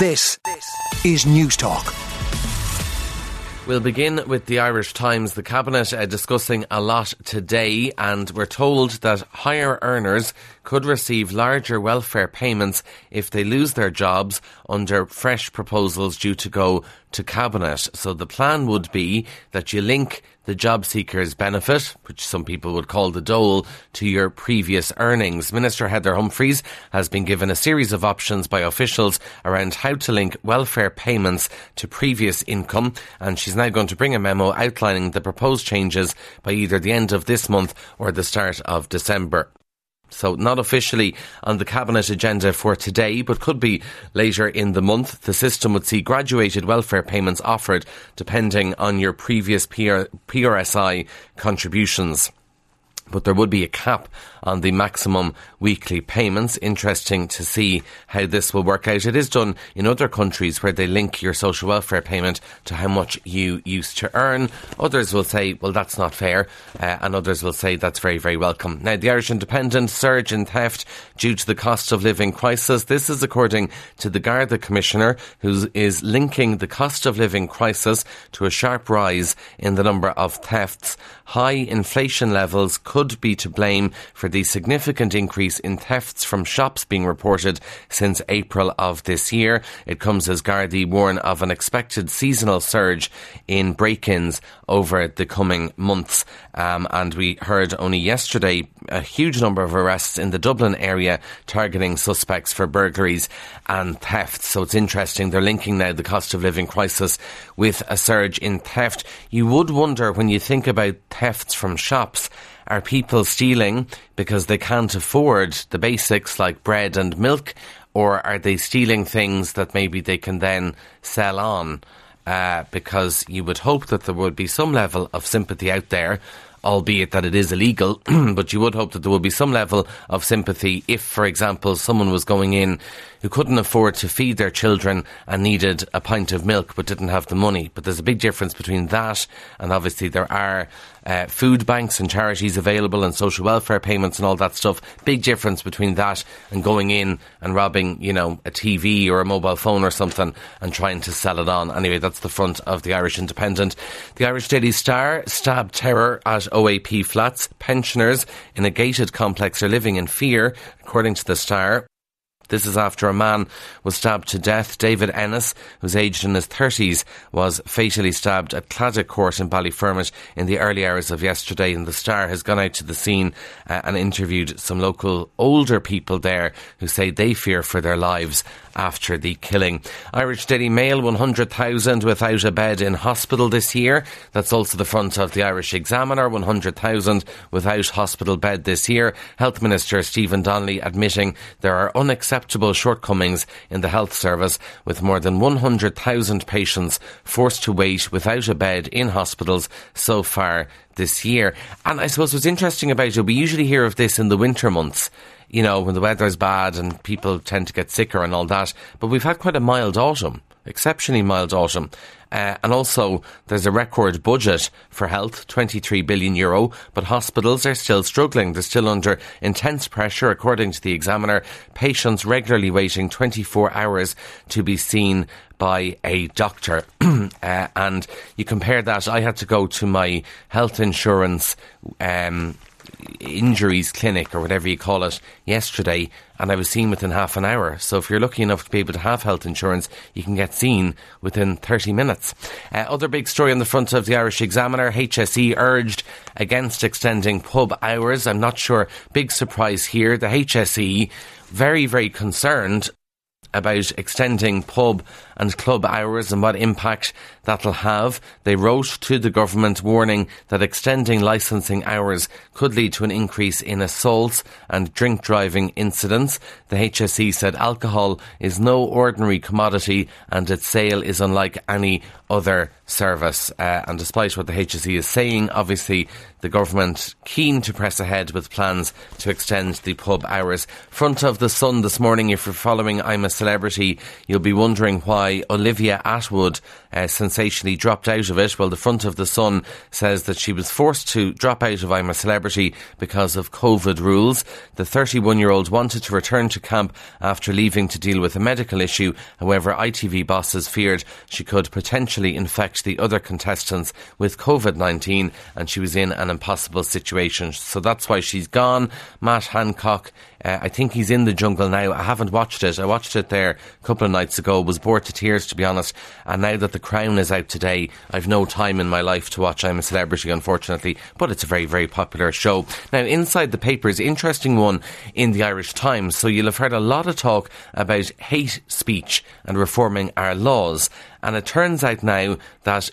This is Newstalk. We'll begin with the Irish Times. The Cabinet uh, discussing a lot today, and we're told that higher earners could receive larger welfare payments if they lose their jobs under fresh proposals due to go to Cabinet. So the plan would be that you link the job seekers benefit, which some people would call the dole, to your previous earnings. Minister Heather Humphreys has been given a series of options by officials around how to link welfare payments to previous income, and she's now going to bring a memo outlining the proposed changes by either the end of this month or the start of December. So, not officially on the Cabinet agenda for today, but could be later in the month. The system would see graduated welfare payments offered depending on your previous PR- PRSI contributions but there would be a cap on the maximum weekly payments. Interesting to see how this will work out. It is done in other countries where they link your social welfare payment to how much you used to earn. Others will say, well, that's not fair, uh, and others will say that's very, very welcome. Now, the Irish Independent surge in theft due to the cost of living crisis. This is according to the Garda Commissioner, who is linking the cost of living crisis to a sharp rise in the number of thefts. High inflation levels could could be to blame for the significant increase in thefts from shops being reported since April of this year. It comes as Gardaí warn of an expected seasonal surge in break-ins over the coming months. Um, and we heard only yesterday a huge number of arrests in the Dublin area targeting suspects for burglaries and thefts. So it's interesting. They're linking now the cost of living crisis with a surge in theft. You would wonder when you think about thefts from shops are people stealing because they can't afford the basics like bread and milk, or are they stealing things that maybe they can then sell on? Uh, because you would hope that there would be some level of sympathy out there albeit that it is illegal, but you would hope that there would be some level of sympathy if, for example, someone was going in who couldn't afford to feed their children and needed a pint of milk but didn't have the money. But there's a big difference between that and obviously there are uh, food banks and charities available and social welfare payments and all that stuff. Big difference between that and going in and robbing, you know, a TV or a mobile phone or something and trying to sell it on. Anyway, that's the front of the Irish Independent. The Irish Daily Star stabbed terror at OAP flats. Pensioners in a gated complex are living in fear, according to the Star. This is after a man was stabbed to death. David Ennis, who's aged in his 30s, was fatally stabbed at Court in Ballyfermot in the early hours of yesterday. And the Star has gone out to the scene uh, and interviewed some local older people there who say they fear for their lives after the killing. Irish Daily Mail 100,000 without a bed in hospital this year. That's also the front of the Irish Examiner 100,000 without hospital bed this year. Health Minister Stephen Donnelly admitting there are unacceptable shortcomings in the health service with more than 100,000 patients forced to wait without a bed in hospitals so far this year. And I suppose what's interesting about it, we usually hear of this in the winter months you know, when the weather's bad and people tend to get sicker and all that. But we've had quite a mild autumn, exceptionally mild autumn. Uh, and also, there's a record budget for health, 23 billion euro, but hospitals are still struggling. They're still under intense pressure, according to the examiner. Patients regularly waiting 24 hours to be seen by a doctor. uh, and you compare that, I had to go to my health insurance um, injuries clinic or whatever you call it yesterday, and I was seen within half an hour. So if you're lucky enough to be able to have health insurance, you can get seen within 30 minutes. Uh, other big story on the front of the Irish Examiner HSE urged against extending pub hours. I'm not sure. Big surprise here. The HSE very, very concerned about extending pub and club hours and what impact that'll have. They wrote to the government warning that extending licensing hours could lead to an increase in assaults and drink driving incidents. The HSE said alcohol is no ordinary commodity and its sale is unlike any other service. Uh, and despite what the HSE is saying, obviously the government keen to press ahead with plans to extend the pub hours. Front of the Sun this morning, if you're following I'm a Celebrity, you'll be wondering why Olivia Attwood uh, sensationally dropped out of it. Well, the front of the Sun says that she was forced to drop out of I'm a Celebrity because of COVID rules. The 31 year old wanted to return to camp after leaving to deal with a medical issue. However, ITV bosses feared she could potentially infect the other contestants with COVID 19 and she was in an impossible situation. So that's why she's gone. Matt Hancock uh, I think he's in the jungle now. I haven't watched it. I watched it there a couple of nights ago. Was bored to tears, to be honest. And now that The Crown is out today, I've no time in my life to watch I'm a Celebrity, unfortunately. But it's a very, very popular show. Now, inside the papers, interesting one in the Irish Times. So you'll have heard a lot of talk about hate speech and reforming our laws. And it turns out now that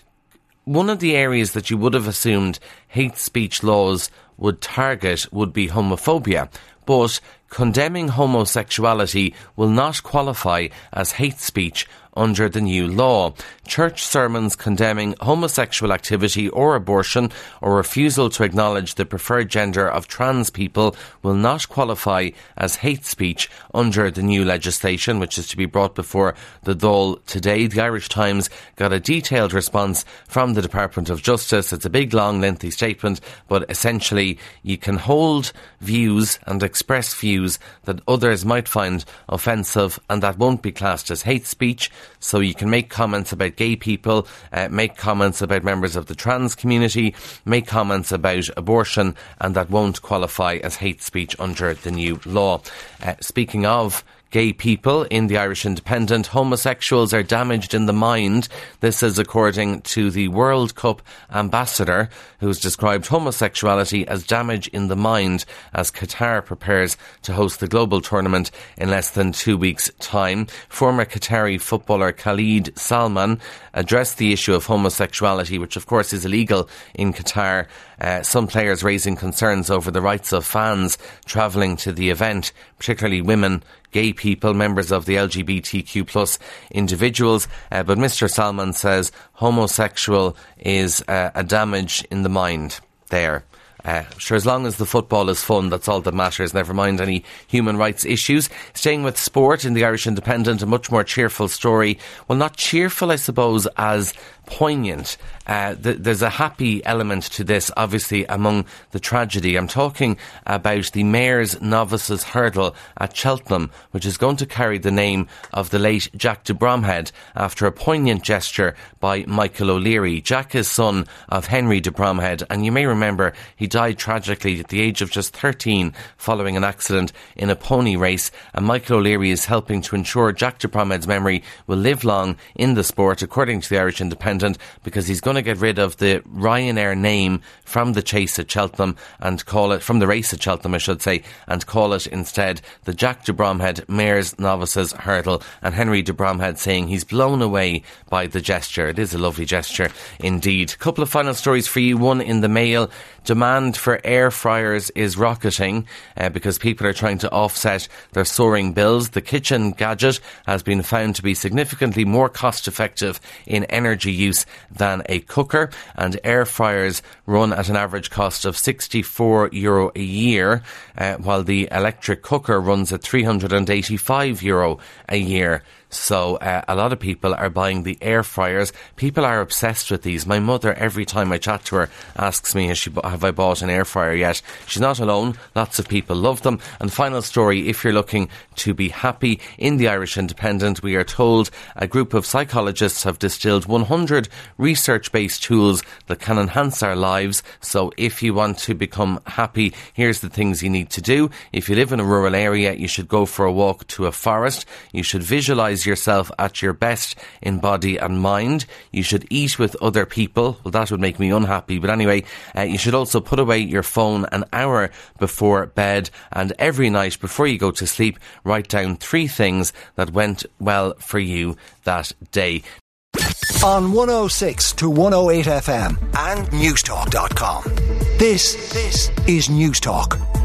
one of the areas that you would have assumed hate speech laws would target would be homophobia. But condemning homosexuality will not qualify as hate speech under the new law. Church sermons condemning homosexual activity or abortion or refusal to acknowledge the preferred gender of trans people will not qualify as hate speech under the new legislation, which is to be brought before the Dáil today. The Irish Times got a detailed response from the Department of Justice. It's a big, long, lengthy statement, but essentially you can hold views and express views that others might find offensive and that won't be classed as hate speech. So you can make comments about gay people, uh, make comments about members of the trans community, make comments about abortion, and that won't qualify as hate speech under the new law. Uh, speaking of gay people in the Irish Independent. Homosexuals are damaged in the mind. This is according to the World Cup ambassador, who's described homosexuality as damage in the mind as Qatar prepares to host the global tournament in less than two weeks' time. Former Qatari footballer Khalid Salman addressed the issue of homosexuality, which of course is illegal in Qatar. Uh, some players raising concerns over the rights of fans travelling to the event, particularly women gay people, members of the LGBTQ plus individuals. Uh, but Mr. Salman says homosexual is uh, a damage in the mind there. Uh, sure, as long as the football is fun, that's all that matters. Never mind any human rights issues. Staying with sport in the Irish Independent, a much more cheerful story. Well, not cheerful, I suppose, as poignant. Uh, th- there's a happy element to this, obviously, among the tragedy. I'm talking about the Mares' Novices Hurdle at Cheltenham, which is going to carry the name of the late Jack de Bromhead after a poignant gesture by Michael O'Leary. Jack is son of Henry de Bromhead, and you may remember he died tragically at the age of just 13 following an accident in a pony race, and Michael O'Leary is helping to ensure Jack de Bromhead's memory will live long in the sport, according to the Irish Independent because he's going to get rid of the Ryanair name from the chase at Cheltenham and call it, from the race at Cheltenham, I should say, and call it instead the Jack de Bromhead Mares' Novices Hurdle. And Henry de saying he's blown away by the gesture. It is a lovely gesture indeed. Couple of final stories for you. One in the mail. Demand for air fryers is rocketing uh, because people are trying to offset their soaring bills. The kitchen gadget has been found to be significantly more cost effective in energy use than a cooker, and air fryers run at an average cost of 64 euro a year, uh, while the electric cooker runs at 385 euro a year. So uh, a lot of people are buying the air fryers. People are obsessed with these. My mother, every time I chat to her, asks me, she, "Have I bought an air fryer yet?" She's not alone. Lots of people love them. And final story: if you're looking to be happy in the Irish Independent, we are told a group of psychologists have distilled 100 research-based tools that can enhance our lives. So if you want to become happy, here's the things you need to do. If you live in a rural area, you should go for a walk to a forest. You should visualize yourself at your best in body and mind. You should eat with other people. Well, that would make me unhappy. But anyway, uh, you should also put away your phone an hour before bed. And every night before you go to sleep, write down three things that went well for you that day. On 106 to 108 FM and Newstalk.com. This, this is Newstalk.